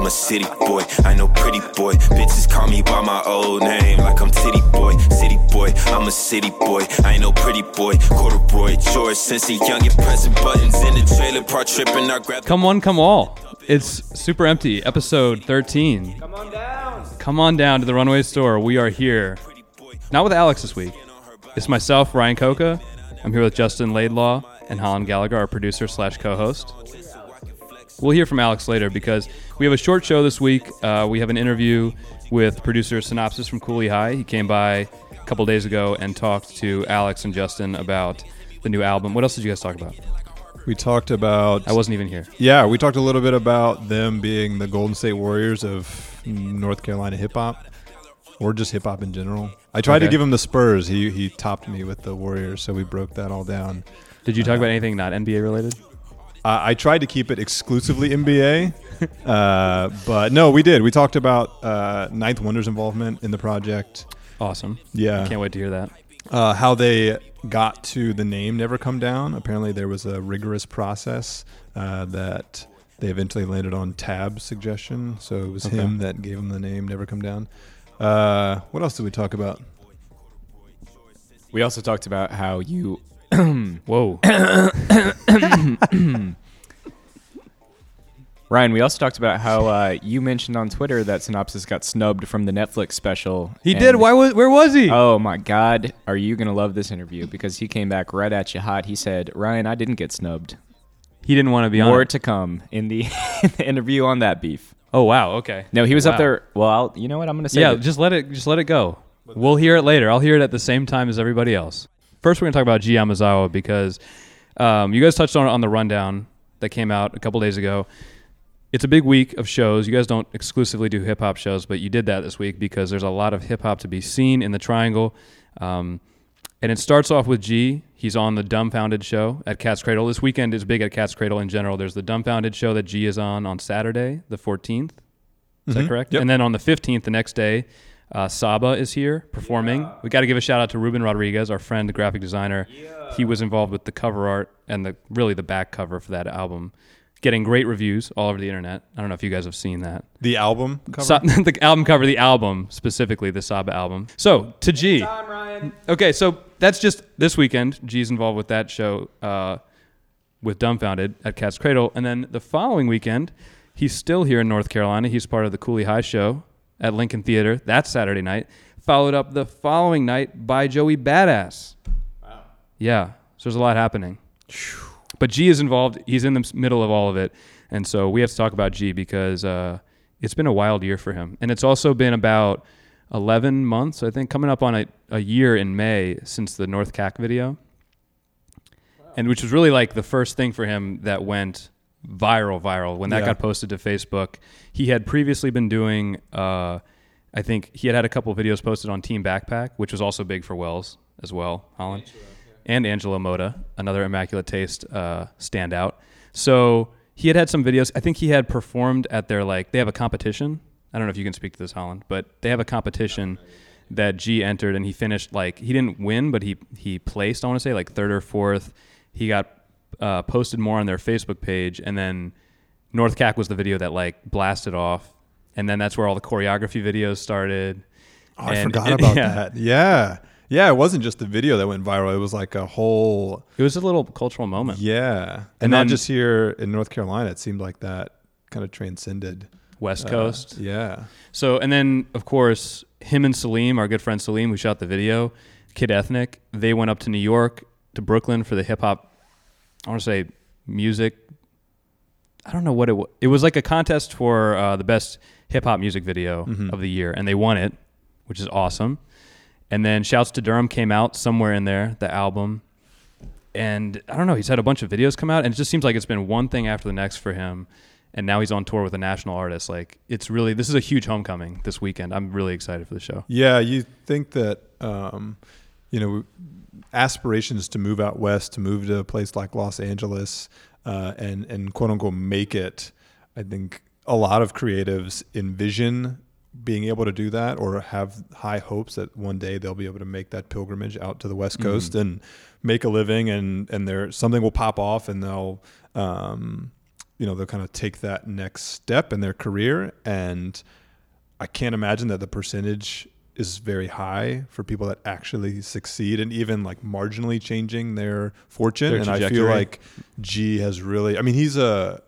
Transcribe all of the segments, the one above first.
I'm a city boy, I know pretty boy. Bitches call me by my old name, like I'm titty boy, city boy. I'm a city boy, I ain't no pretty boy. Corduroy George since he young and pressing buttons in the trailer park tripping. I grab. Come one, come all. It's super empty. Episode 13. Come on down. Come on down to the Runaway Store. We are here. Not with Alex this week. It's myself, Ryan Coca. I'm here with Justin Laidlaw and Holland Gallagher, our producer slash co-host. We'll hear from Alex later because we have a short show this week. Uh, we have an interview with producer Sinopsis from Kooley High. He came by a couple days ago and talked to Alex and Justin about the new album. What else did you guys talk about? We talked about. I wasn't even here. Yeah, we talked a little bit about them being the Golden State Warriors of North Carolina hip hop, or just hip hop in general. I tried to give him the Spurs. He he topped me with the Warriors, so we broke that all down. Did you talk about anything not NBA related? I I tried to keep it exclusively NBA, uh, but no, we did. We talked about uh, Ninth Wonder's involvement in the project. Awesome. Yeah, Can't wait to hear that. uh, how they got to the name Never Come Down. Apparently, there was a rigorous process uh, that they eventually landed on Tab's suggestion. So it was Okay. him that gave him the name Never Come Down. Uh, what else did we talk about? We also talked about how you. Whoa. Ryan, we also talked about how uh, you mentioned on Twitter that Sinopsis got snubbed from the Netflix special. He did. Why was? Where was he? Oh my God, are you gonna love this interview? Because he came back right at you hot. He said, "Ryan, I didn't get snubbed. he didn't want to be on. More it. to come in the, in the interview on that beef." Oh wow. Okay. No, he was Wow. up there. Well, I'll, you know what? I'm gonna say. Yeah. that- Just let it. Just let it go. We'll hear it later. I'll hear it at the same time as everybody else. First, we're gonna talk about G Yamazawa because um, you guys touched on it on the rundown that came out a couple days ago. It's a big week of shows. You guys don't exclusively do hip hop shows, but you did that this week because there's a lot of hip hop to be seen in the Triangle. Um, and it starts off with G. He's on the Dumbfoundead show at Cat's Cradle. This weekend is big at Cat's Cradle in general. There's the Dumbfoundead show that G is on on Saturday, the 14th. Is that Mhm. correct? Yep. And then on the 15th, the next day, uh, Saba is here performing. We got to give a shout out to Ruben Rodriguez, our friend, the graphic designer. He was involved with the cover art and the really the back cover for that album, getting great reviews all over the internet. I don't know if you guys have seen that. The album cover. Sa- the album cover, the album specifically, the Saba album. So to G. Okay, so that's just this weekend. G's involved with that show uh, with Dumbfoundead at Cat's Cradle, and then the following weekend, he's still here in North Carolina. He's part of the Kooley High show at Lincoln Theatre. that Saturday night. Followed up the following night by Joey Badass. Wow. Yeah, so there's a lot happening. But G is involved. He's in the middle of all of it, and so we have to talk about G because uh, it's been a wild year for him, and it's also been about 11 months, I think, coming up on a, a year in May since the North Cack video, and which was really like the first thing for him that went viral, viral when that Yeah. got posted to Facebook. He had previously been doing, uh, I think he had had a couple videos posted on Team Backpack, which was also big for Wells as well, Holland, and Angelo Moda, another Immaculate Taste uh, standout. So he had had some videos. I think he had performed at their like they have a competition. I don't know if you can speak to this, Holland, but they have a competition that G entered and he finished like he didn't win, but he he placed. I want to say like third or fourth. He got uh, posted more on their Facebook page, and then North Cack was the video that like blasted off, and then that's where all the choreography videos started. Oh, I forgot it- about yeah. that. Yeah, yeah. It wasn't just the video that went viral. It was like a whole. It was a little cultural moment. Yeah, and, And not then- just here in North Carolina. It seemed like that kind of transcended West uh, Coast. yeah. So, and then of course, him and Salim, our good friend Salim, who shot the video, Kid Ethnic, they went up to New York, to Brooklyn for the hip hop, I want to say music. I don't know what it was. It was like a contest for uh, the best hip hop music video Mhm. of the year, and they won it, which is awesome. And then Shouts to Durham came out somewhere in there, the album. And I don't know, he's had a bunch of videos come out, and it just seems like it's been one thing after the next for him. And now he's on tour with a national artist. Like, it's really, this is a huge homecoming this weekend. I'm really excited for the show. Yeah, you think that um, you know aspirations to move out west, to move to a place like Los Angeles, uh, and and quote unquote make it. I think a lot of creatives envision being able to do that or have high hopes that one day they'll be able to make that pilgrimage out to the west coast and make a living and and there something will pop off and they'll um, you know they'll kind of take that next step in their career, and I can't imagine that the percentage is very high for people that actually succeed and even like marginally changing their fortune. Their and I feel like G has really. I mean, he's a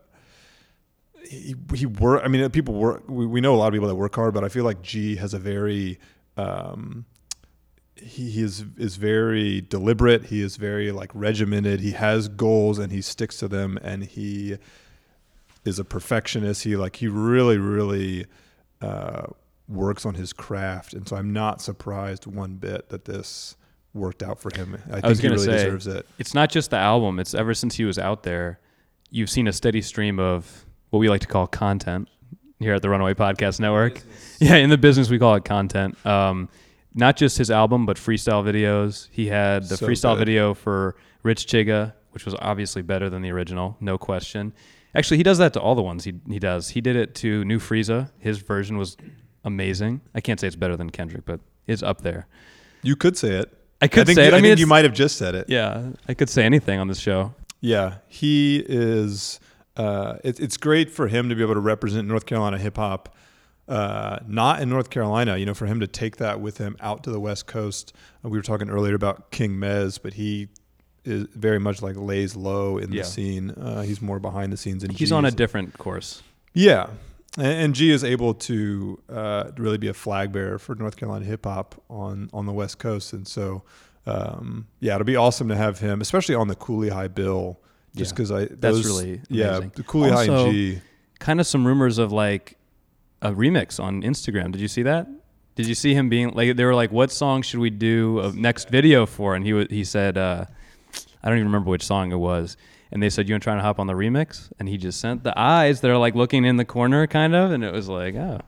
he, he work. I mean, people work. We, we know a lot of people that work hard, but I feel like G has a very um, he, he is is very deliberate. He is very like regimented. He has goals and he sticks to them. And he is a perfectionist. He like he really really uh, works on his craft. And so I'm not surprised one bit that this worked out for him. I think was he gonna really say, deserves it. It's not just the album. It's ever since he was out there, you've seen a steady stream of what we like to call content here at the Runaway Podcast Network. Yeah, in the business we call it content. Um, not just his album, but freestyle videos. He had the So freestyle good. video for Rich Chigga, which was obviously better than the original, no question. Actually, he does that to all the ones he he does. He did it to New Freezer. His version was amazing. I can't say it's better than Kendrick, but it's up there. You could say it. I could think say it. I I, mean, think you might have just said it. Yeah, I could say anything on this show. Yeah, he is. Uh, it, it's great for him to be able to represent North Carolina hip hop. Uh, not in North Carolina, you know, for him to take that with him out to the West Coast. Uh, we were talking earlier about King Mez, but he is very much like lays low in Yeah. the scene. Uh, he's more behind the scenes, and He's G on a different course. yeah, and, and G is able to uh, really be a flag bearer for North Carolina hip hop on on the West Coast, and so um, yeah, it'll be awesome to have him, especially on the Kooley High bill, just Yeah. because I That's really yeah amazing. the Kooley High and G. Kind of some rumors of like a remix on Instagram. Did you see that? Did you see him being like they were like, "What song should we do a next video for?" And he wa he said, uh, "I don't even remember which song it was." And they said, "You want to try to hop on the remix?" And he just sent the eyes that are like looking in the corner, kind of, and it was like, "Oh,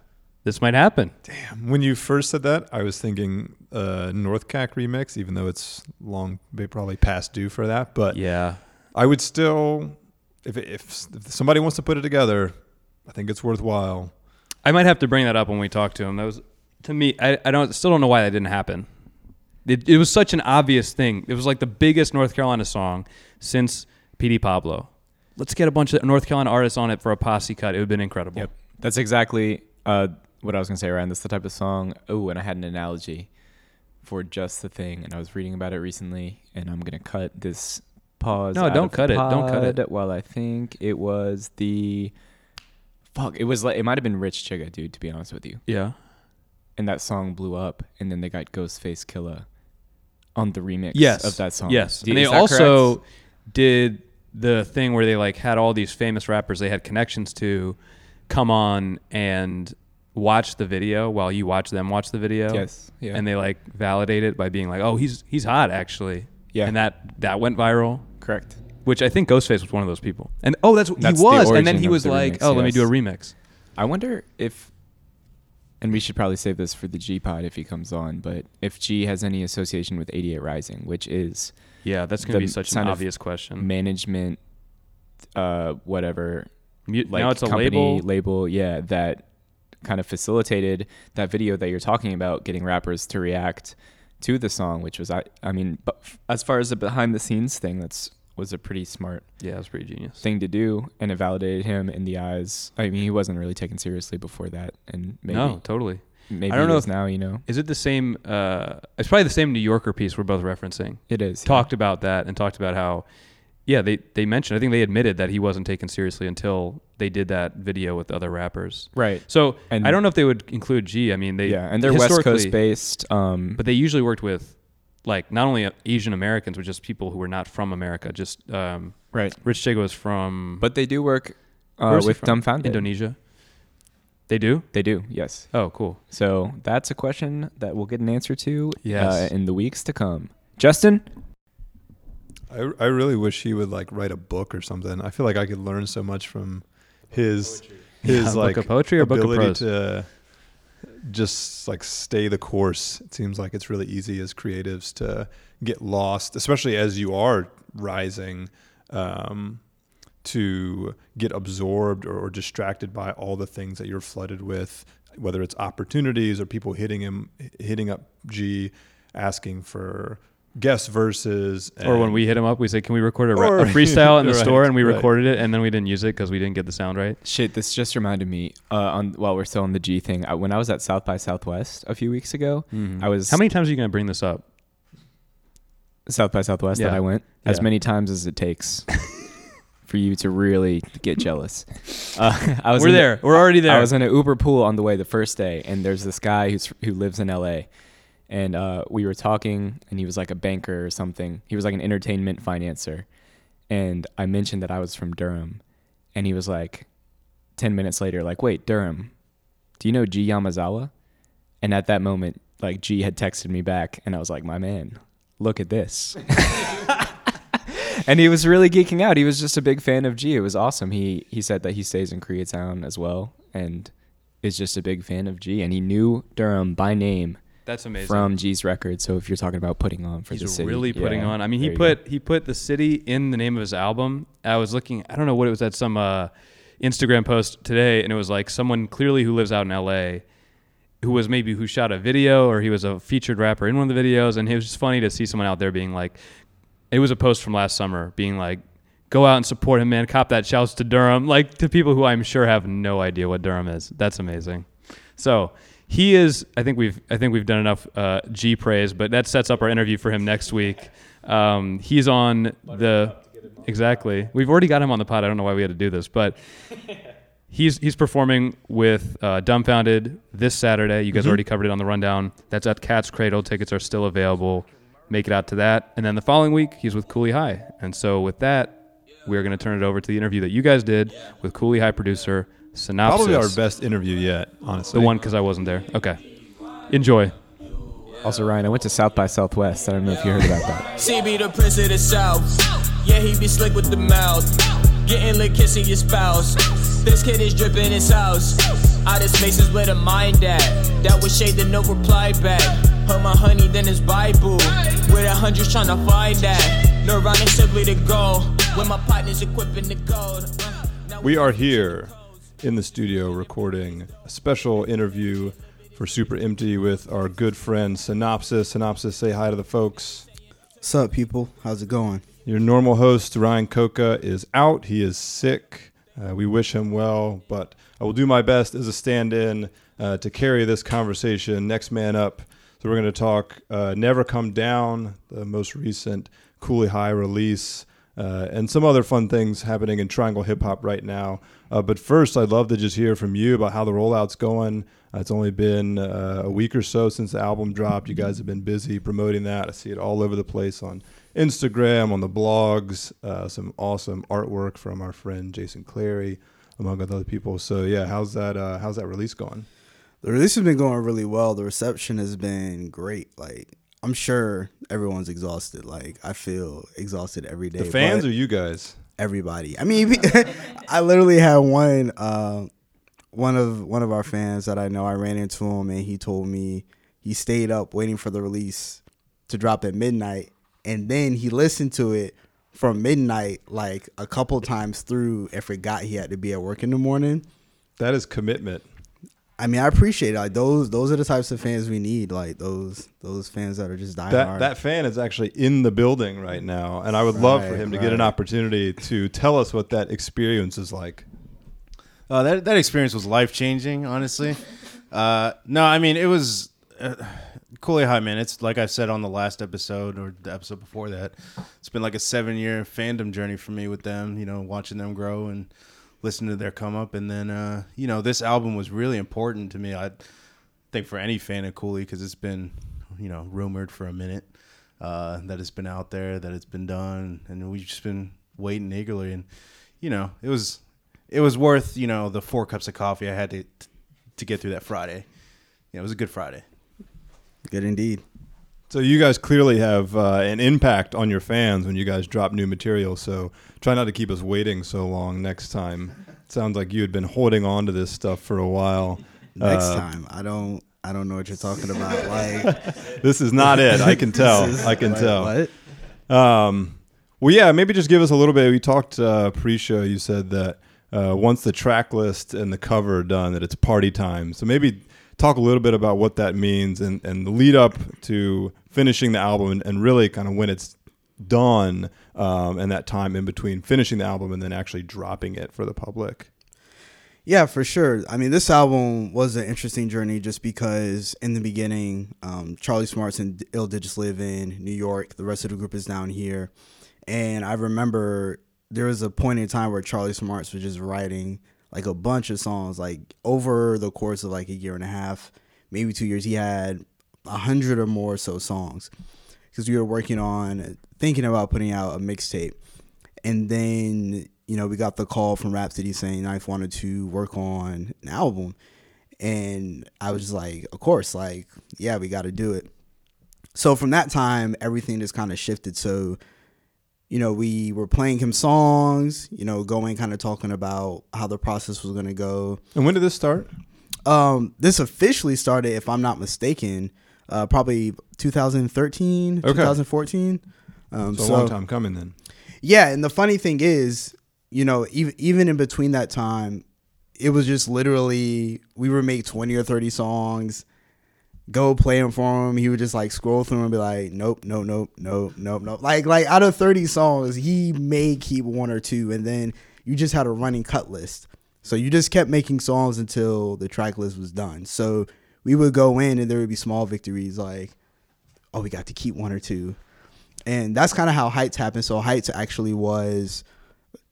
this might happen." Damn. When you first said that, I was thinking uh, North Cack remix, even though it's long, they probably past due for that. But Yeah, I would still, if, if if somebody wants to put it together, I think it's worthwhile. I might have to bring that up when we talk to him. That was to me. I, I don't still don't know why that didn't happen. It, it was such an obvious thing. It was like the biggest North Carolina song since Petey Pablo. Let's get a bunch of North Carolina artists on it for a posse cut. It would have been incredible. Yep. That's exactly uh, what I was going to say, Ryan. That's the type of song. Oh, and I had an analogy for just the thing, and I was reading about it recently, and I'm going to cut this pause. No, don't cut it. Don't cut it. Well, I think it was the. Fuck, it was like it might have been Rich Chigga, dude. To be honest with you, Yeah. and that song blew up, and then they got Ghostface Killah on the remix Yes. of that song. Yes. Do- and they also correct? did the thing where they like had all these famous rappers they had connections to come on and watch the video while you watch them watch the video. yes, yeah, and they like validate it by being like, "Oh, he's he's hot actually." Yeah. And that that went viral, correct. which I think Ghostface was one of those people. And oh, that's, That's he the was. And then he was the like, remix, "Oh, let me do a remix." I wonder if, and we should probably save this for the G pod if he comes on, but if G has any association with 88 Rising, which is Yeah, that's going to be such an obvious question. management, uh, whatever, like now it's a company label. label, yeah, that kind of facilitated that video that you're talking about, getting rappers to react to the song, which was I, I mean, but f- as far as the behind the scenes thing, that's was a pretty smart Yeah, it's pretty genius. thing to do, and it validated him in the eyes. I mean, he wasn't really taken seriously before that, and maybe no, totally. Maybe I don't know is if- now. You know, Is it the same? Uh, it's probably the same New Yorker piece we're both referencing. it is. yeah. Talked about that and talked about how, yeah, they they mentioned. I think they admitted that he wasn't taken seriously until they did that video with other rappers. right. So And- I don't know if they would include G. I mean, they yeah, and they're West Coast based. Um, but they usually worked with like not only Asian Americans, but just people who were not from America. Just um, right, Rich Chigga was from but they do work uh, with? Dumbfoundead. Indonesia. They do. They do, yes. Oh, cool. So that's a question that we'll get an answer to Yes. uh, in the weeks to come. Justin, I, I really wish he would like write a book or something. I feel like I could learn so much from his his Yeah, book like of poetry or book of prose? to just like stay the course. It seems like it's really easy as creatives to get lost, especially as you are rising, um, to get absorbed or, or distracted by all the things that you're flooded with, whether it's opportunities or people hitting him, hitting up G, asking for guest verses. Or when we hit him up, we say, "Can we record a, Or- a freestyle in the Right, store?" And we right. recorded it, and then we didn't use it because we didn't get the sound right. Shit, this just reminded me. Uh, on while we're still on the G thing, I, when I was at South by Southwest a few weeks ago, I was How many times are you gonna bring this up? South by Southwest that I went as Yeah. many times as it takes for you to really get jealous. Uh, I was We're in the- there. We're already there. I was in an Uber pool on the way the first day, and there's this guy who's who lives in L.A. And uh, we were talking, and he was like a banker or something. He was like an entertainment financer, and I mentioned that I was from Durham, and he was like, ten minutes later, like, "Wait, Durham? Do you know G Yamazawa?" And at that moment, like G had texted me back, and I was like, "My man, look at this." and he was really geeking out. He was just a big fan of G. It was awesome. He he said that he stays in Koreatown as well, and is just a big fan of G. And he knew Durham by name That's amazing. from G's record. So if you're talking about putting on for He's the city, really putting yeah, on. I mean, he put he put the city in the name of his album. I was looking. I don't know what it was at some uh, Instagram post today, and it was like someone clearly who lives out in L.A. who was maybe who shot a video or he was a featured rapper in one of the videos, and it was just funny to see someone out there being like, it was a post from last summer being like. Go out and support him, man. Cop that. Shouts to Durham. Like to people who I'm sure have no idea what Durham is. That's amazing. So he is. I think we've. I think we've done enough uh, G praise, but that sets up our interview for him next week. Um, he's on the exactly. We've already got him on the pod. I don't know why we had to do this, but he's he's performing with uh, Dumbfoundead this Saturday. You guys already covered it on the rundown. That's at Cat's Cradle. Tickets are still available. Make it out to that, and then the following week he's with Kooley High. And so with that, we're going to turn it over to the interview that you guys did with Kooley High producer Sinopsis. Probably our best interview yet, honestly. The one because I wasn't there. Okay. Enjoy. Also, Ryan, I went to South by Southwest. I don't know if you heard about that. CB the prince of the south. Yeah, he be slick with the mouth. Getting lit, kissing your spouse. This kid is dripping his house. Out of spaces where the mind at. That was shade that no reply back. Put my honey, then his Bible. With a hundred trying to find that. No running simply to go. When my partner's equipping the gold. Uh, We are here in the studio recording a special interview for Super Empty with our good friend Sinopsis. Sinopsis, say hi to the folks. What's up, people? How's it going? Your normal host, Ryan Coca, is out. He is sick. Uh, we wish him well, but I will do my best as a stand in uh, to carry this conversation. Next man up. So, we're going to talk uh, Never Come Down, the most recent Kooley High release, uh, and some other fun things happening in Triangle Hip Hop right now. Uh, but first, I'd love to just hear from you about how the rollout's going. Uh, it's only been a week or so since the album dropped. You guys have been busy promoting that. I see it all over the place on Instagram, on the blogs, uh, some awesome artwork from our friend Jason Clary, among other people. So yeah, how's that? Uh, how's that release going? The release has been going really well. The reception has been great. Like I'm sure everyone's exhausted. Like I feel exhausted every day. The fans or you guys? everybody. I mean, I literally had one uh, one of one of our fans that I know. I ran into him and he told me he stayed up waiting for the release to drop at midnight, and then he listened to it from midnight like a couple times through and forgot he had to be at work in the morning. That is commitment. I mean, I appreciate it. Like those, those are the types of fans we need. Like those, those fans that are just dying That hard. that fan is actually in the building right now, and I would love for him to get an opportunity to tell us what that experience is like. Uh, that that experience was life changing, honestly. Uh, no, I mean it was uh, Kooley High, man. It's like I said on the last episode or the episode before that. It's been like a seven year fandom journey for me with them. You know, watching them grow and listening to their come up, and then uh, you know this album was really important to me. I think for any fan of Kooley because it's been you know rumored for a minute uh, that it's been out there, that it's been done, and we've just been waiting eagerly. And you know, it was it was worth you know the four cups of coffee I had to to get through that Friday. Yeah, it was a good Friday. Good indeed. So you guys clearly have uh, an impact on your fans when you guys drop new material. So try not to keep us waiting so long next time. Sounds like you had been holding on to this stuff for a while. Next Uh, time, I don't, I don't know what you're talking about. Like, This is not it. I can tell. is- I can like, tell. What? Um, well, yeah, maybe just give us a little bit. We talked uh, pre-show. You said that uh, once the track list and the cover are done, that it's party time. So maybe talk a little bit about what that means and, and the lead up to finishing the album and, and really kind of when it's done um, and that time in between finishing the album and then actually dropping it for the public. Yeah, for sure. I mean, this album was an interesting journey just because in the beginning, um, Charlie Smarts and Ill Digits live in New York. The rest of the group is down here. And I remember there was a point in time where Charlie Smarts was just writing like a bunch of songs, like over the course of like a year and a half, maybe two years. He had a hundred or more so songs because we were working on thinking about putting out a mixtape. And then you know, we got the call from Rapsody saying Ninth wanted to work on an album. And I was just like, of course, like, yeah, we got to do it. So from that time, everything just kind of shifted. So, you know, we were playing him songs, you know, going kind of talking about how the process was going to go. And when did this start? Um, this officially started, if I'm not mistaken, uh, probably 2013, Okay. 2014. Um, So, a long time coming then. yeah, and the funny thing is, you know, even even in between that time, it was just literally we would make twenty or thirty songs, go play them for him. He would just like scroll through and be like, nope, nope, nope, nope, nope, nope. Like like out of thirty songs, he may keep one or two, and then you just had a running cut list. So you just kept making songs until the track list was done. So we would go in and there would be small victories like, oh, we got to keep one or two. And that's kind of how Heights happened. So Heights actually was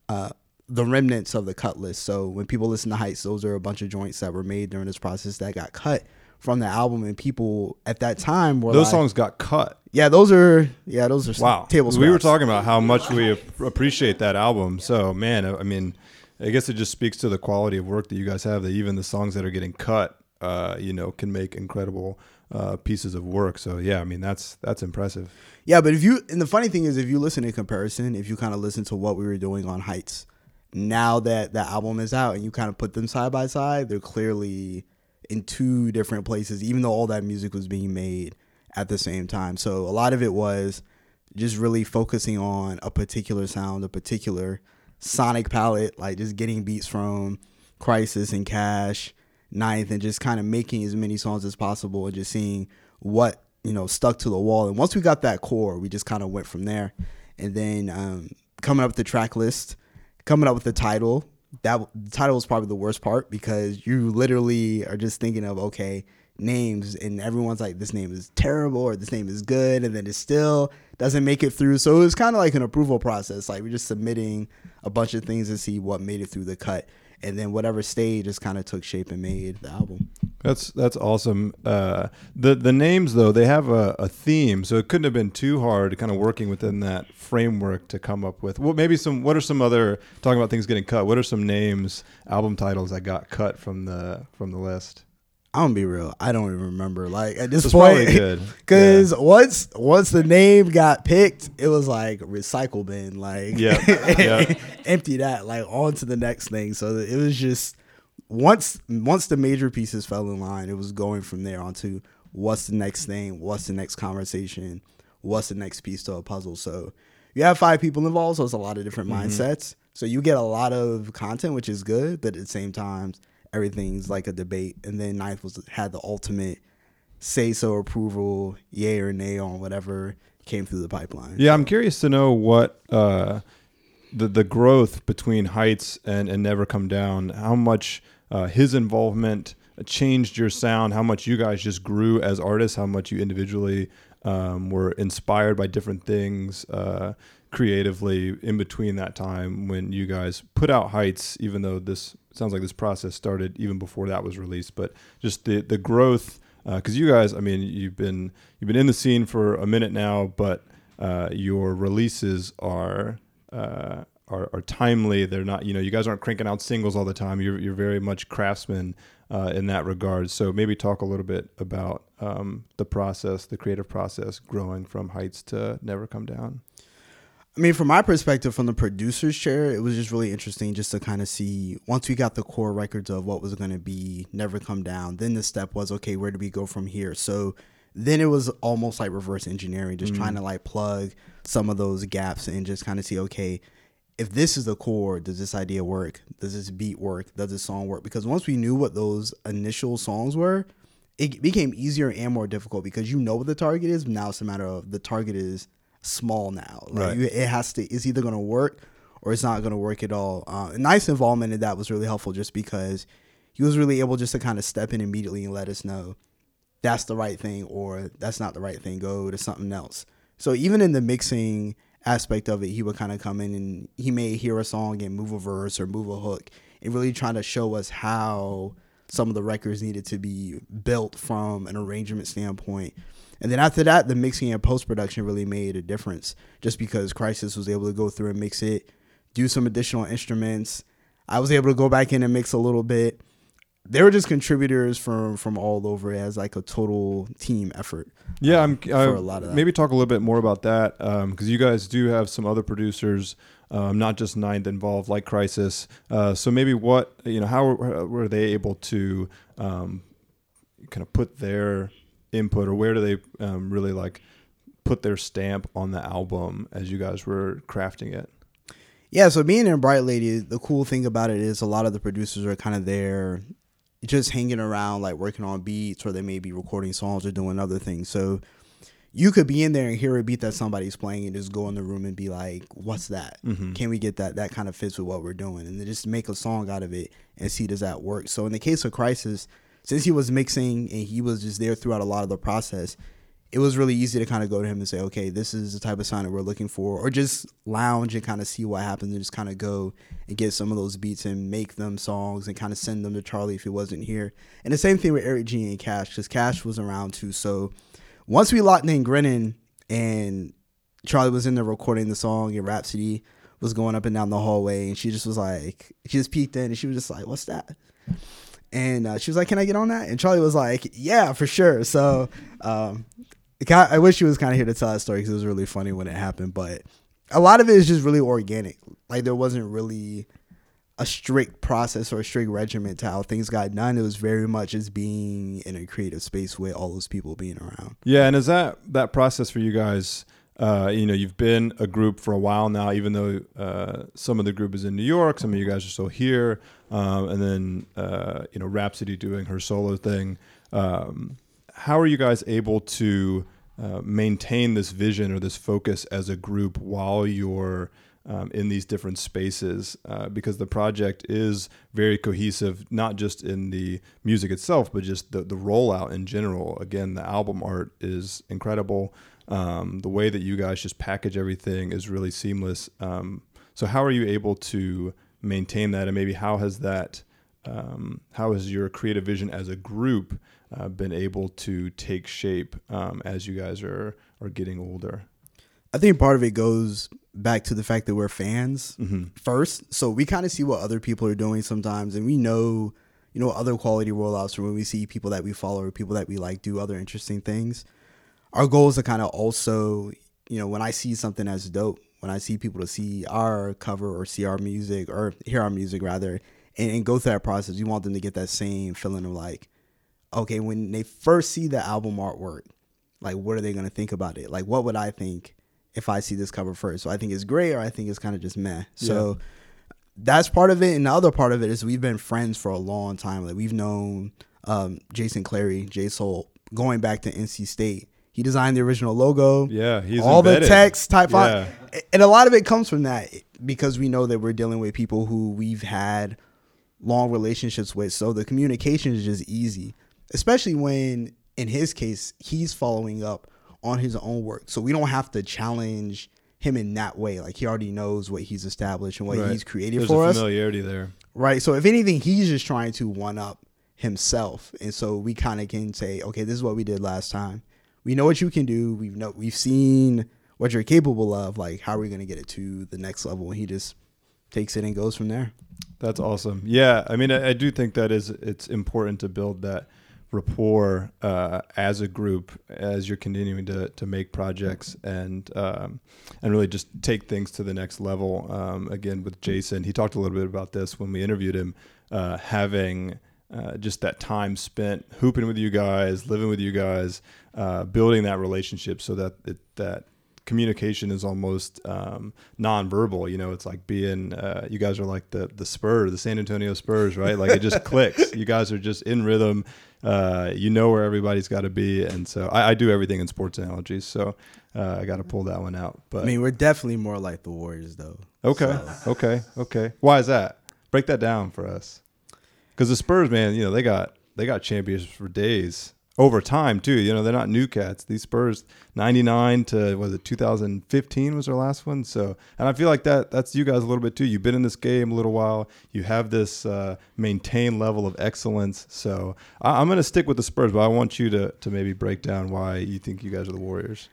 uh, the remnants of the cut list. So when people listen to Heights, those are a bunch of joints that were made during this process that got cut from the album. And people at that time were Those like, songs got cut. yeah, those are yeah, those are Wow. Tables. we were talking about how much we appreciate that album. So, man, I mean, I guess it just speaks to the quality of work that you guys have that even the songs that are getting cut, uh, you know, can make incredible uh, pieces of work. So, yeah, I mean, that's that's impressive. Yeah, but if you and the funny thing is, if you listen in comparison, if you kind of listen to what we were doing on Heights, now that the album is out and you kind of put them side by side, they're clearly in two different places, even though all that music was being made at the same time. So a lot of it was just really focusing on a particular sound, a particular sonic palette, like just getting beats from Khrysis and Cash, Ninth, and just kind of making as many songs as possible and just seeing what you know stuck to the wall. And once we got that core, we just kind of went from there. And then um, coming up with the track list, coming up with the title. That the title was probably the worst part because you literally are just thinking of okay names and everyone's like this name is terrible or this name is good and then it still doesn't make it through. So it was kind of like an approval process like we're just submitting a bunch of things to see what made it through the cut. And then whatever stayed just kind of took shape and made the album That's that's awesome. Uh, the the names though they have a, a theme, so it couldn't have been too hard, kind of working within that framework to come up with. Well, maybe some. What are some other talking about things getting cut? What are some names, album titles that got cut from the from the list? i'm gonna be real i don't even remember like at this probably point good. because once once the name got picked it was like recycle bin like Yeah, yeah. empty that like on to the next thing so it was just once once the major pieces fell in line it was going from there onto what's the next thing what's the next conversation what's the next piece to a puzzle so you have five people involved so it's a lot of different Mm-hmm. mindsets so you get a lot of content which is good but at the same time everything's like a debate and then ninth was had the ultimate say so approval yay or nay on whatever came through the pipeline Yeah, I'm curious to know what uh, the the growth between Heights and and Never Come Down. How much uh, his involvement changed your sound? How much you guys just grew as artists? How much you individually um, were inspired by different things uh, creatively in between that time when you guys put out Heights? Even though this sounds like this process started even before that was released, but just the the growth because you guys, I mean, you've been you've been in the scene for a minute now, but uh, your releases are, uh, are are timely. They're not, you know, you guys aren't cranking out singles all the time. You're you're very much craftsmen uh, in that regard. So maybe talk a little bit about um, the process, the creative process, growing from Heights to Never Come Down. I mean, from my perspective, from the producer's chair, it was just really interesting just to kind of see once we got the core records of what was going to be Never Come Down, then the step was, okay, where do we go from here? So then it was almost like reverse engineering, just trying to like plug some of those gaps and just kind of see, okay, if this is the core, does this idea work? Does this beat work? Does this song work? Because once we knew what those initial songs were, it became easier and more difficult because you know what the target is. Now it's a matter of the target is small now. Like Right. you, it has to. It's either going to work or it's not going to work at all. Uh, Ninth's involvement in that was really helpful, just because he was really able just to kind of step in immediately and let us know that's the right thing or that's not the right thing. Go to something else. So even in the mixing aspect of it, he would kind of come in and he may hear a song and move a verse or move a hook and really trying to show us how some of the records needed to be built from an arrangement standpoint. And then after that, the mixing and post production really made a difference just because Khrysis was able to go through and mix it, do some additional instruments. I was able to go back in and mix a little bit they were just contributors from from all over as like a total team effort. Yeah, um, I'm uh, for a lot of that. maybe talk a little bit more about that because you guys do have some other producers, um, not just Ninth involved, like Khrysis. Uh, so maybe what you know, how were, were they able to um, kind of put their input, or where do they um, really like put their stamp on the album as you guys were crafting it? Yeah, so being in Bright Lady, the cool thing about it is a lot of the producers are kind of there just hanging around like working on beats or they may be recording songs or doing other things. So you could be in there and hear a beat that somebody's playing and just go in the room and be like, "What's that? Mm-hmm. Can we get that? That kind of fits with what we're doing." And then just make a song out of it and see does that work. So in the case of Khrysis, since he was mixing and he was just there throughout a lot of the process, it was really easy to kind of go to him and say, "Okay, this is the type of sound that we're looking for," or just lounge and kind of see what happens and just kind of go and get some of those beats and make them songs and kind of send them to Charlie if he wasn't here. And the same thing with Eric G and Cash because Cash was around too. So once we locked in Grinning and Charlie was in there recording the song and Rapsody was going up and down the hallway and she just was like, she just peeked in and she was just like, "What's that?" And uh, she was like, "Can I get on that?" And Charlie was like, "Yeah, for sure." So um, I wish he was kind of here to tell that story because it was really funny when it happened. But a lot of it is just really organic. Like there wasn't really a strict process or a strict regimen to how things got done. It was very much as being in a creative space with all those people being around. Yeah, and is that that process for you guys? Uh, you know, you've been a group for a while now, even though uh, some of the group is in New York, some of you guys are still here, um, and then uh, you know Rapsody doing her solo thing. Um, how are you guys able to uh, maintain this vision or this focus as a group while you're um, in these different spaces uh, because the project is very cohesive, not just in the music itself, but just the, the rollout in general. Again, the album art is incredible. Um, the way that you guys just package everything is really seamless. Um, so, how are you able to maintain that, and maybe how has that, um, how has your creative vision as a group uh, been able to take shape um, as you guys are are getting older? I think part of it goes back to the fact that we're fans Mm-hmm. first. So we kind of see what other people are doing sometimes, and we know, you know, other quality rollouts or when we see people that we follow or people that we like do other interesting things. Our goal is to kind of also, you know, when I see something that's dope, when I see people to see our cover or see our music or hear our music rather, and, and go through that process, we want them to get that same feeling of like, okay, when they first see the album artwork, like what are they gonna think about it? Like what would I think if I see this cover first? So I think it's great or I think it's kind of just meh. So that's part of it. And the other part of it is we've been friends for a long time. Like we've known um, Jason Clary, J Soul, going back to NC State. He designed the original logo. Yeah, he's all embedded. the text type Yeah. on, and a lot of it comes from that because we know that we're dealing with people who we've had long relationships with. So the communication is just easy, especially when in his case he's following up on his own work. So we don't have to challenge him in that way. Like he already knows what he's established and what Right. he's created There's for us. familiarity there. Right. So if anything, he's just trying to one up himself. And so we kind of can say, okay, this is what we did last time. We know what you can do. We've know we've seen what you're capable of. Like, how are we gonna get it to the next level? And he just takes it and goes from there. That's awesome. Yeah, I mean, I, I do think that is it's important to build that rapport uh, as a group as you're continuing to, to make projects and um, and really just take things to the next level. Um, again, with Jason, he talked a little bit about this when we interviewed him, uh, having uh, just that time spent hooping with you guys, living with you guys, uh, building that relationship so that it, that communication is almost um, nonverbal. You know, it's like being uh, you guys are like the the Spurs, the San Antonio Spurs, right? Like it just clicks. You guys are just in rhythm. Uh, you know where everybody's got to be, and so I, I do everything in sports analogies. So uh, I got to pull that one out. But I mean, we're definitely more like the Warriors, though. okay, okay, okay. Why is that? Break that down for us. Because the Spurs, man, you know they got they got champions for days over time too. You know they're not new cats. These Spurs, ninety nine to was it two thousand fifteen was their last one. So and I feel like that that's you guys a little bit too. You've been in this game a little while. You have this uh, maintained level of excellence. So I, I'm gonna stick with the Spurs, but I want you to to maybe break down why you think you guys are the Warriors.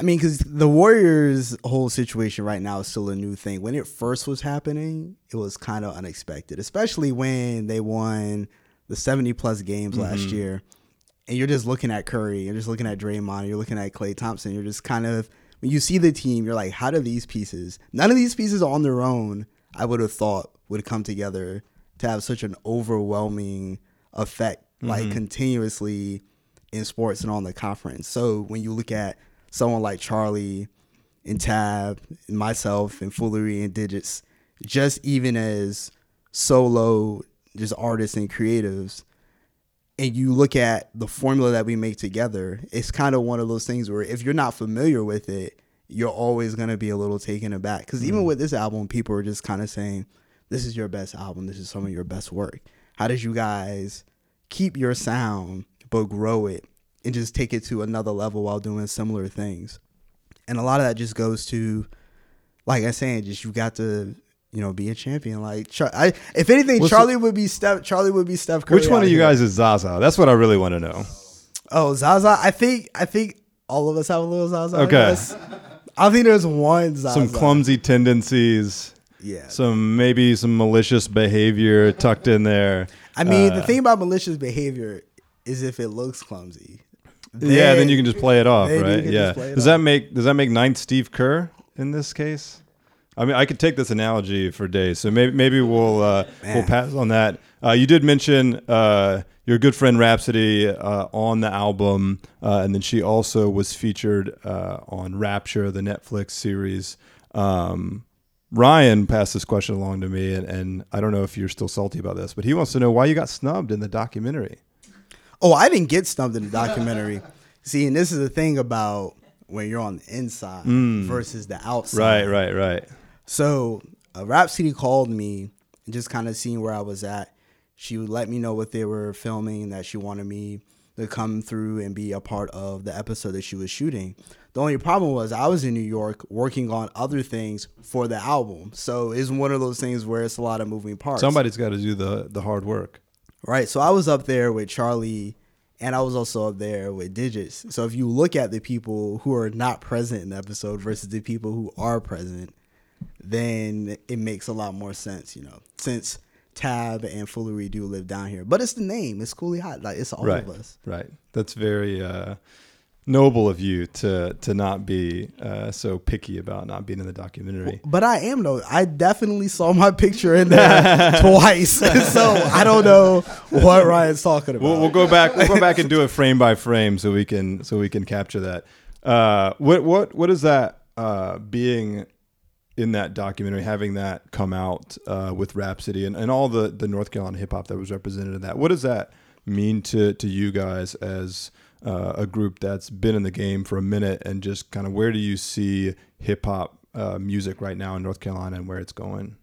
I mean, because the Warriors' whole situation right now is still a new thing. When it first was happening, it was kind of unexpected, especially when they won the 70 plus games last year. And you're just looking at Curry, you're just looking at Draymond, you're looking at Klay Thompson. You're just kind of, when you see the team, you're like, how do these pieces, none of these pieces on their own, I would have thought would come together to have such an overwhelming effect, like mm-hmm. continuously in sports and on the conference. So when you look at someone like Charlie and Tab and myself and Foolery and Digits, just even as solo just artists and creatives, and you look at the formula that we make together, it's kind of one of those things where if you're not familiar with it, you're always gonna be a little taken aback. Because even mm. with this album, people are just kind of saying, "This is your best album. This is some of your best work." How did you guys keep your sound but grow it and just take it to another level while doing similar things? And a lot of that just goes to, like I'm saying, just you got to. You know, be a champion. Like, Char- I, if anything, What's Charlie would be Steph. Charlie would be Steph Curry. Which one of you here. guys is Zaza? That's what I really want to know. Oh, Zaza. I think I think all of us have a little Zaza. I Okay. guess. I don't think there's one Zaza. Some clumsy tendencies. Yeah. some maybe some malicious behavior tucked in there. I mean, Uh, the thing about malicious behavior is if it looks clumsy. yeah, then you can just play it off, right? Yeah. Does that off. make does that make ninth Steve Kerr in this case? I mean, I could take this analogy for days, so maybe maybe we'll uh, we'll pass on that. Uh, you did mention uh, your good friend Rapsody uh, on the album, uh, and then she also was featured uh, on Rapture, the Netflix series. Um, Ryan passed this question along to me, and, and I don't know if you're still salty about this, but he wants to know why you got snubbed in the documentary. Oh, I didn't get snubbed in the documentary. See, and this is the thing about when you're on the inside versus the outside. Right, right, right. So uh, Rapsody called me and just kind of seeing where I was at. She would let me know what they were filming, that she wanted me to come through and be a part of the episode that she was shooting. The only problem was I was in New York working on other things for the album. So it's one of those things where it's a lot of moving parts. Somebody's got to do the the hard work. Right. So I was up there with Charlie and I was also up there with Digits. So if you look at the people who are not present in the episode versus the people who are present, then it makes a lot more sense, you know, since Tab and Foolery do live down here. But it's the name. It's Coolly Hot. Like it's all right, of us. right. That's very uh, noble of you to to not be uh, so picky about not being in the documentary. But I am though. I definitely saw my picture in there twice. so I don't know what Ryan's talking about. We'll, we'll go back. We'll go back and do it frame by frame so we can so we can capture that. Uh, what what what is that uh, being in that documentary, having that come out uh, with Rapsody and, and all the the North Carolina hip hop that was represented in that? What does that mean to to you guys as uh, a group that's been in the game for a minute and just kind of where do you see hip hop uh, music right now in North Carolina and where it's going?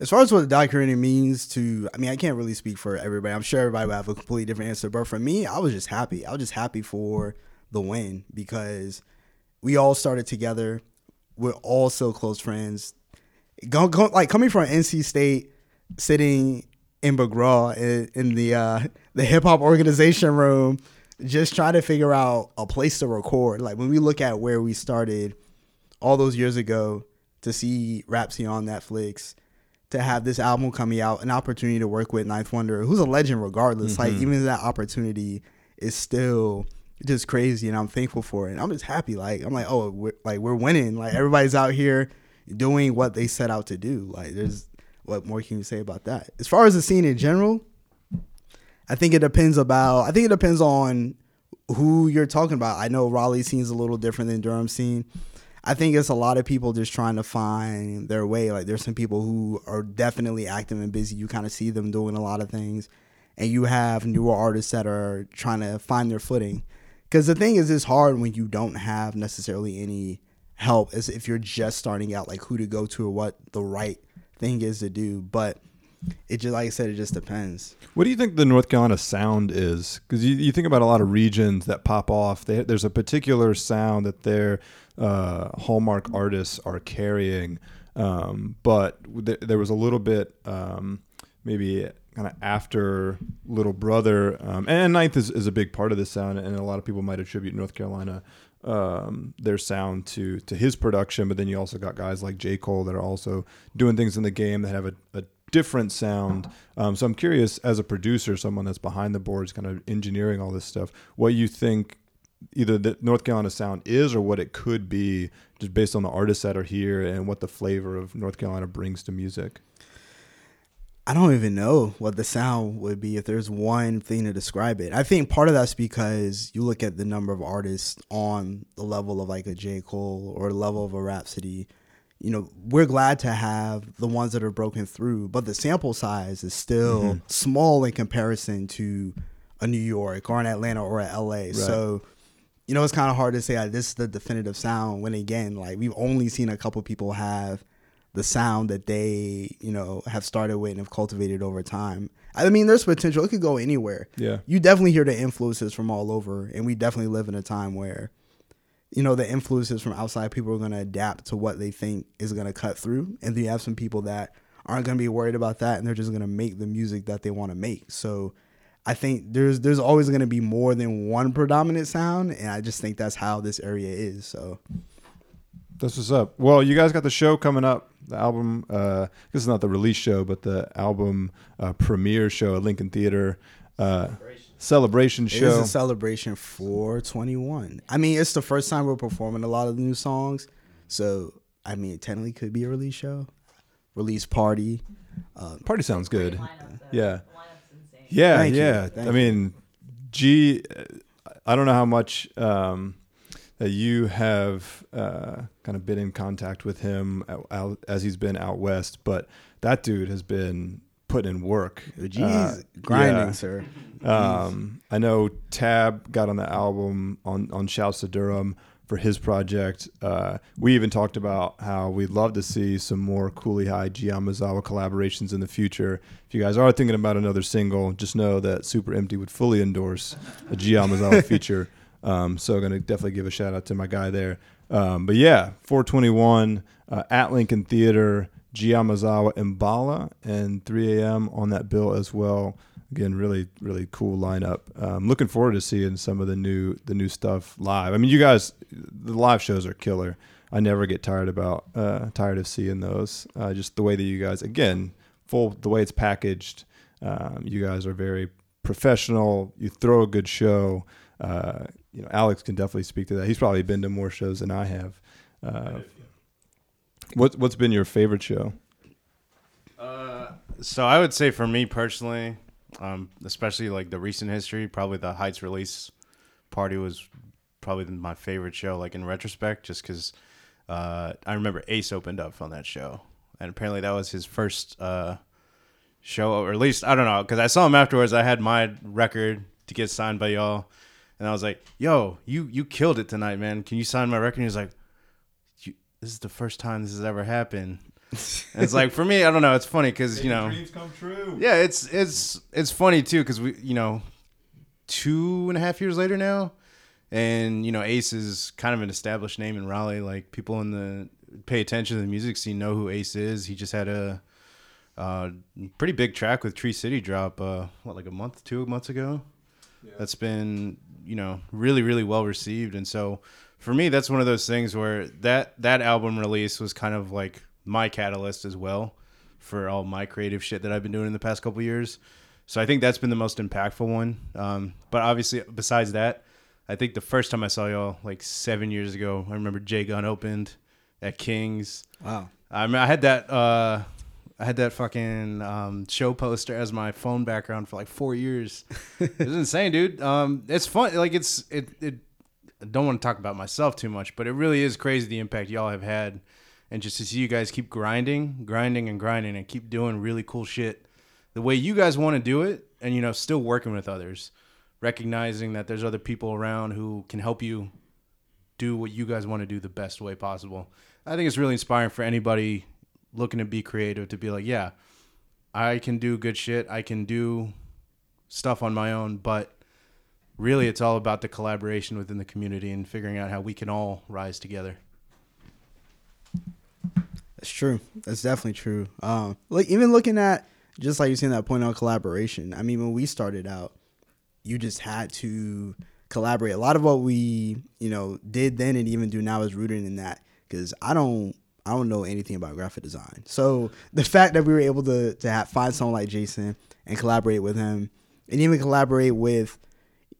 As far as what the documentary means to, I mean, I can't really speak for everybody. I'm sure everybody will have a completely different answer. But for me, I was just happy. I was just happy for the win because we all started together. We're all so close friends. Go, go, like coming from NC State, sitting in McGraw in, in the uh, the hip hop organization room, just trying to figure out a place to record. Like when we look at where we started all those years ago to see Rapsody on Netflix, to have this album coming out, an opportunity to work with Ninth Wonder, who's a legend regardless. Like even that opportunity is still just crazy, and I'm thankful for it. I'm just happy. Like I'm like, oh, we're, like we're winning. Like everybody's out here doing what they set out to do. Like there's what more can you say about that? As far as the scene in general, I think it depends about. I think it depends on who you're talking about. I know Raleigh scene's a little different than Durham scene. I think it's a lot of people just trying to find their way. Like there's some people who are definitely active and busy. You kind of see them doing a lot of things, and you have newer artists that are trying to find their footing. Because the thing is, it's hard when you don't have necessarily any help. As if you're just starting out, like who to go to or what the right thing is to do. But it just like I said, it just depends. What do you think the North Carolina sound is? Because you, you think about a lot of regions that pop off. They, there's a particular sound that their uh, hallmark artists are carrying. Um, but th- there was a little bit um, maybe kind of after Little Brother, um, and Ninth is, is a big part of this sound, and a lot of people might attribute North Carolina um, their sound to to his production. But then you also got guys like J Cole that are also doing things in the game that have a, a different sound. Um, so I'm curious, as a producer, someone that's behind the boards, kind of engineering all this stuff, what you think either the North Carolina sound is or what it could be, just based on the artists that are here and what the flavor of North Carolina brings to music. I don't even know what the sound would be if there's one thing to describe it. I think part of that's because you look at the number of artists on the level of like a J. Cole or the level of a Rapsody. You know, we're glad to have the ones that are broken through, but the sample size is still mm-hmm. small in comparison to a New York or an Atlanta or a LA. So, you know, it's kind of hard to say like, this is the definitive sound when again, like we've only seen a couple people have the sound that they, you know, have started with and have cultivated over time. I mean, there's potential. It could go anywhere. Yeah. You definitely hear the influences from all over, and we definitely live in a time where, you know, the influences from outside people are going to adapt to what they think is going to cut through, and then you have some people that aren't going to be worried about that, and they're just going to make the music that they want to make. So. I think there's there's always going to be more than one predominant sound, and I just think that's how this area is. So That's what's up. Well, you guys got the show coming up. The album, uh, this is not the release show, but the album uh, premiere show at Lincoln Theatre. Uh, celebration It is show. a celebration for 21. I mean, it's the first time we're performing a lot of the new songs. So, I mean, it technically could be a release show, release party. Party sounds good. Lineup. Yeah. The lineup's insane. Yeah, Thank yeah. Thank I mean, G. I don't know how much um, that you have uh, kind of been in contact with him out, out, as he's been out west, but that dude has been putting in work. G's Uh, grinding, yeah. sir. Um, I know Tab got on the album on on Shouts to Durham for his project. Uh, we even talked about how we'd love to see some more Kooley High G Yamazawa collaborations in the future. If you guys are thinking about another single, just know that Super Empty would fully endorse a G Yamazawa feature. Um, so I'm gonna definitely give a shout out to my guy there. Um, but yeah, 421 uh, at Lincoln Theatre, Giamazawa Mbala, and 3 a.m. on that bill as well. Again, really, really cool lineup. Um, looking forward to seeing some of the new, the new stuff live. I mean, you guys, the live shows are killer. I never get tired about, uh, tired of seeing those. Uh, just the way that you guys, again, full, the way it's packaged. Um, you guys are very professional. You throw a good show. Uh, you know, Alex can definitely speak to that. He's probably been to more shows than I have. Uh, what, what's been your favorite show? So I would say for me personally, um, especially like the recent history, probably the Heights release party was probably my favorite show. Like in retrospect, just because uh, I remember Ace opened up on that show, and apparently that was his first uh, show, or at least I don't know, because I saw him afterwards. I had my record to get signed by y'all, and I was like, "Yo, you you killed it tonight, man. Can you sign my record?" And he was like, "You- "This is the first time this has ever happened." And it's like for me, I don't know. It's funny because you know, dreams come true. yeah, it's it's it's funny too because we you know, two and a half years later now, and you know Ace is kind of an established name in Raleigh. Like people in the pay attention to the music scene know who Ace is. He just had a uh, pretty big track with Tree City drop uh, what like a month, two months ago. That's been you know really really well received, and so for me that's one of those things where that that album release was kind of like my catalyst as well for all my creative shit that I've been doing in the past couple years. So I think that's been the most impactful one. Um, but obviously, besides that, I think the first time I saw y'all like seven years ago, I remember J Gun opened at Kings. Wow. I mean, I had that. Uh, I had that fucking um, show poster as my phone background for like four years. it was insane, dude. Um, it's fun. Like it's it it. I don't want to talk about myself too much, but it really is crazy the impact y'all have had, and just to see you guys keep grinding, grinding, and grinding, and keep doing really cool shit the way you guys want to do it, and you know, still working with others, recognizing that there's other people around who can help you do what you guys want to do the best way possible. I think it's really inspiring for anybody looking to be creative to be like, yeah, I can do good shit. I can do stuff on my own, but really it's all about the collaboration within the community and figuring out how we can all rise together. That's true. That's definitely true. Um, like even looking at just like you're saying that point on collaboration. I mean, when we started out, you just had to collaborate. A lot of what we you know did then and even do now is rooted in that because I don't I don't know anything about graphic design. So the fact that we were able to to have, find someone like Jason and collaborate with him, and even collaborate with,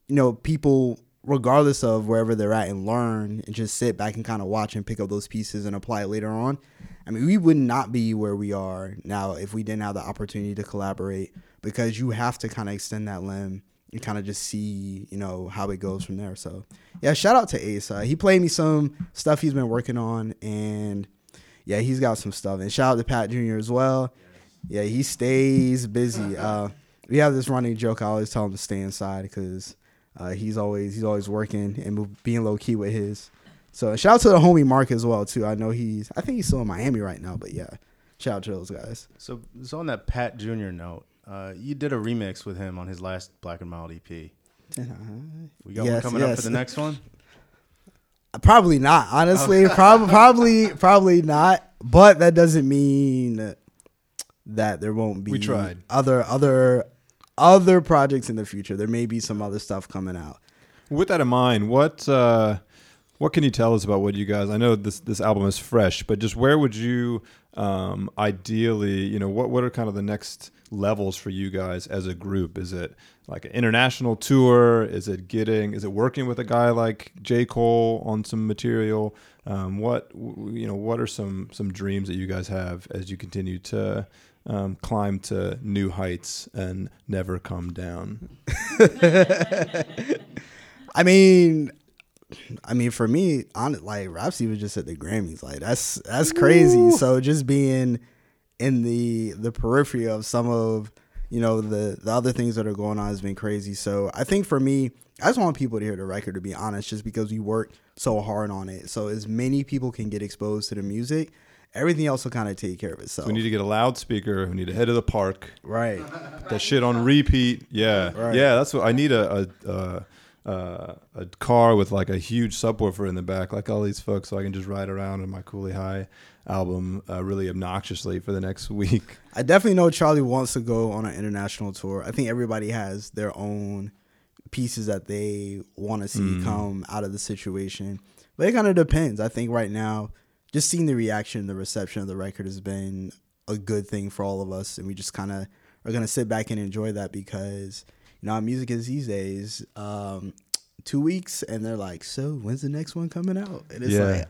you know, people regardless of wherever they're at and learn and just sit back and kind of watch and pick up those pieces and apply it later on. I mean, we would not be where we are now if we didn't have the opportunity to collaborate because you have to kind of extend that limb and kind of just see, you know, how it goes from there. So, yeah, shout out to Ace. Uh, he played me some stuff he's been working on and yeah, he's got some stuff. And shout out to Pat Jr. as well. Yeah, he stays busy. Uh, we have this running joke. I always tell him to stay inside because uh, he's always he's always working and being low key with his. So shout out to the homie Mark as well too. I know he's I think he's still in Miami right now, but yeah, shout out to those guys. So, so on that Pat Jr. note, uh, you did a remix with him on his last Black and Mild EP. We got one Yes, coming up for the next one. Probably not, honestly. Prob- probably, probably not. But that doesn't mean that there won't be We tried. other other other projects in the future. There may be some other stuff coming out. With that in mind, what uh, what can you tell us about what you guys? I know this this album is fresh, but just where would you um, ideally, you know, what what are kind of the next levels for you guys as a group? Is it like an international tour? Is it getting? Is it working with a guy like J Cole on some material? Um, what you know? What are some some dreams that you guys have as you continue to um, climb to new heights and never come down? I mean, I mean, for me, on like Rapsody was just at the Grammys. Like that's that's crazy. So just being in the the periphery of some of you know the the other things that are going on has been crazy. So I think for me, I just want people to hear the record. To be honest, just because we worked so hard on it. So as many people can get exposed to the music, everything else will kind of take care of itself. We need to get a loudspeaker. We need to head to the park. right. that shit on repeat. Yeah, Right. yeah. That's what I need a a, a a a car with like a huge subwoofer in the back, like all these folks, so I can just ride around in my Kooley High album uh, really obnoxiously for the next week. I definitely know Charlie wants to go on an international tour. I think everybody has their own pieces that they want to see come out of the situation. But it kind of depends. I think right now, just seeing the reaction, the reception of the record has been a good thing for all of us, and we just kind of are gonna sit back and enjoy that because you know how music is these days. Um, two weeks, and they're like, "So when's the next one coming out?" And it's Yeah. like,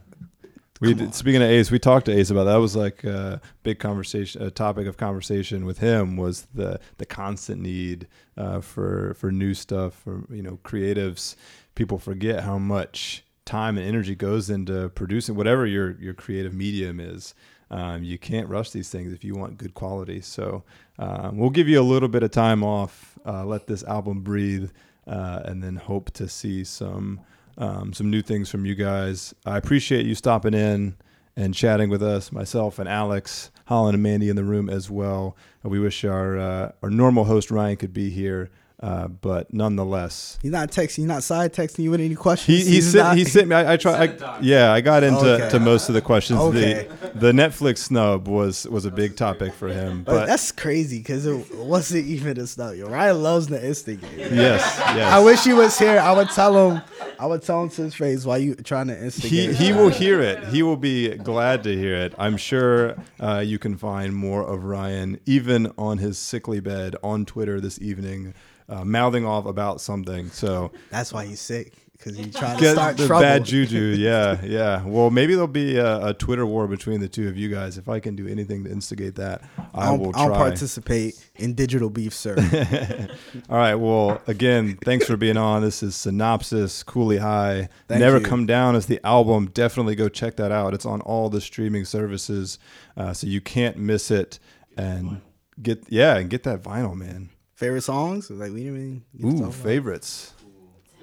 We did, speaking of Ace, we talked to Ace about that. was like a big conversation, a topic of conversation with him was the the constant need uh, for for new stuff for you know creatives. People forget how much time and energy goes into producing whatever your your creative medium is. Um, you can't rush these things if you want good quality. So um, we'll give you a little bit of time off, uh, let this album breathe, uh, and then hope to see some um, some new things from you guys. I appreciate you stopping in and chatting with us, myself and Alex, Holland and Mandy in the room as well. We wish our uh, our normal host Ryan could be here, uh, but nonetheless, he's not texting, he's not side texting you with any questions. he he He's sent not- he sent me. I, I try. I, yeah, I got into Okay. to most of the questions. Okay. The the Netflix snub was was a big topic for him, But, but that's crazy because it wasn't even a snub. Yo, Ryan loves the instigate. yes, yes. I wish he was here. I would tell him. I would tell him to his face why you trying to he instigate. he will hear it. He will be glad to hear it. I'm sure uh, you can find more of Ryan even on his sickly bed on Twitter this evening, uh, mouthing off about something. So That's why he's sick. because he's trying to start the trouble. bad juju. Yeah, yeah. Well, maybe there'll be a, a Twitter war between the two of you guys. If I can do anything to instigate that, I, I don't, will I don't participate in digital beef, sir. All right. Well, again, thanks for being on. This is Sinopsis, Kooley High. Thank Never you. Come Down is the album. Definitely go check that out. It's on all the streaming services, uh, so you can't miss it. And get yeah, and get that vinyl, man. Favorite songs? Like we didn't even. get to Ooh, talk about it. favorites.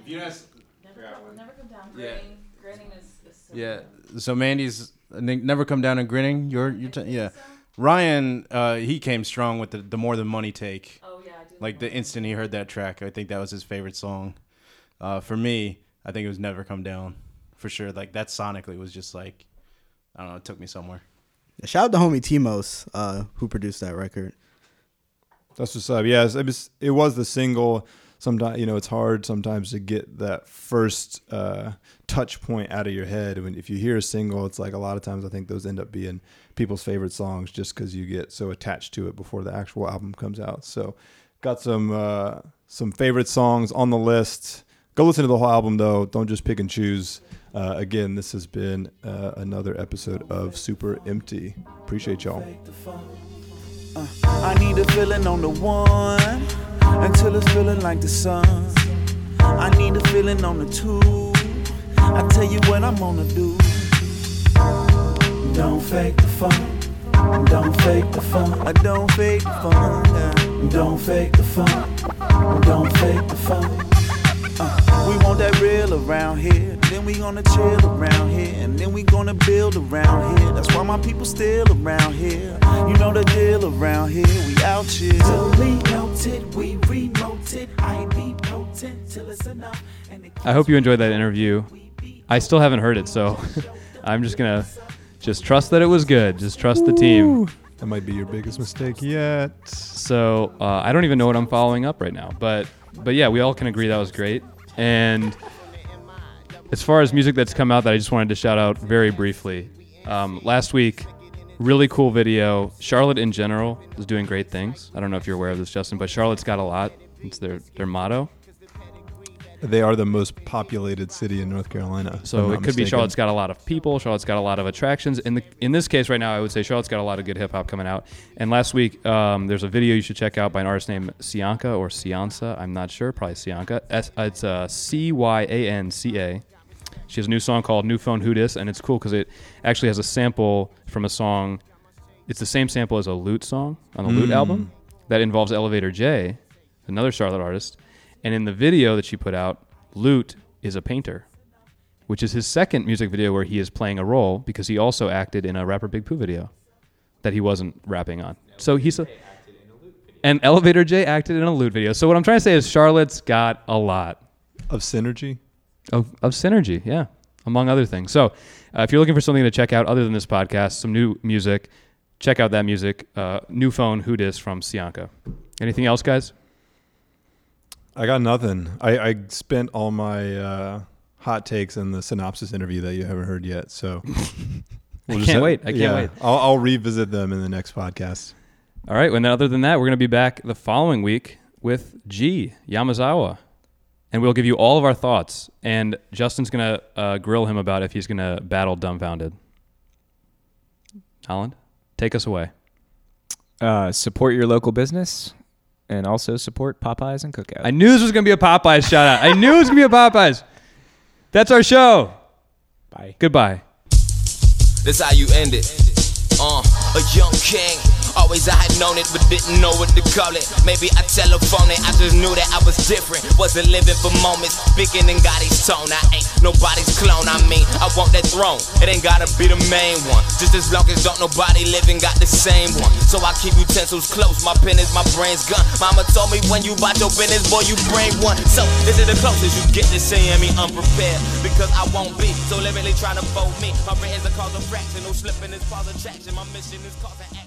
Never, never come down. Yeah. Grinning, grinning is, is so Yeah. good. So Mandy's never come down and grinning. You're you're t- yeah. Ryan, uh, he came strong with the the more than money take. Oh yeah, I do. Like the instant he heard that track, I think that was his favorite song. Uh, for me, I think it was Never Come Down, for sure. Like that sonically was just like, I don't know, it took me somewhere. Shout out to homie Timos, uh, who produced that record. That's what's up. Yes, it was, it was the single. Sometimes you know it's hard sometimes to get that first uh, touch point out of your head. When if you hear a single, it's like a lot of times I think those end up being people's favorite songs just because you get so attached to it before the actual album comes out. So, got some uh, some favorite songs on the list. Go listen to the whole album though. Don't just pick and choose. Uh, again, this has been uh, another episode of Super Empty. Appreciate y'all. Uh, I need a feeling on the one until it's feeling like the sun. I need a feeling on the two. I tell you what I'm gonna do. Don't fake the fun. Don't fake the fun. I don't fake the fun. yeah. Don't fake the fun. Don't fake the fun. We want that real around here. Then we gonna chill around here. And then we gonna build around here. That's why my people still around here. You know the deal around here. We out here. Till we noted, we remote it. I be potent till it's enough. I hope you enjoyed that interview. I still haven't heard it, so I'm just gonna just trust that it was good. Just trust the team. That might be your biggest mistake yet. So uh, I don't even know what I'm following up right now, but but yeah, we all can agree that was great. And as far as music that's come out that I just wanted to shout out very briefly, um, last week, really cool video. Charlotte in general is doing great things. I don't know if you're aware of this, Justin, but Charlotte's got a lot. It's their their motto. They are the most populated city in North Carolina. So it could be. Charlotte's got a lot of people. Charlotte's got a lot of attractions. In the in this case right now, I would say Charlotte's got a lot of good hip hop coming out. And last week, um, there's a video you should check out by an artist named Sianca or Cianca. I'm not sure. Probably Sianca. S- it's uh, C Y A N C A. She has a new song called "New Phone Who Dis," and it's cool because it actually has a sample from a song. It's the same sample as a Loot song on the Loot mm. album that involves Elevator J, another Charlotte artist. And in the video that she put out, Loot is a painter which is his second music video where he is playing a role because he also acted in a rapper Big Pooh video that he wasn't rapping on. So he's a and Elevator J acted in a Loot video. So what I'm trying to say is Charlotte's got a lot of synergy. Of, of synergy, yeah, among other things. So uh, if you're looking for something to check out other than this podcast, some new music, check out that music. Uh, new phone, Who Dis from Cyanca. Anything else, guys? I got nothing. I, I spent all my uh, hot takes in the Sinopsis interview that you haven't heard yet. So we'll just can't wait. I can't wait. I'll, I'll revisit them in the next podcast. All right. And then other than that, we're going to be back the following week with G Yamazawa, and we'll give you all of our thoughts. And Justin's going to uh, grill him about if he's going to battle Dumbfoundead. Holland, take us away. Uh, support your local business and also support Popeyes and Cookout. I knew this was going to be a Popeyes shout out. I knew it was going to be a Popeyes. That's our show. Bye. Goodbye. This how you end it. Uh, a young king. Always I had known it, but didn't know what to call it. Maybe I telephone it, I just knew that I was different. Wasn't living for moments, speaking in Gotti's tone. I ain't nobody's clone, I mean, I want that throne. It ain't gotta be the main one. Just as long as don't nobody living got the same one. So I keep utensils close, my pen is my brain's gun. Mama told me when you bought your business, boy, you bring one. So this is the closest you get to seeing me unprepared. Because I won't be so literally trying to fold me. My written's a cause of fraction, no slipping is cause of traction. My mission is cause action.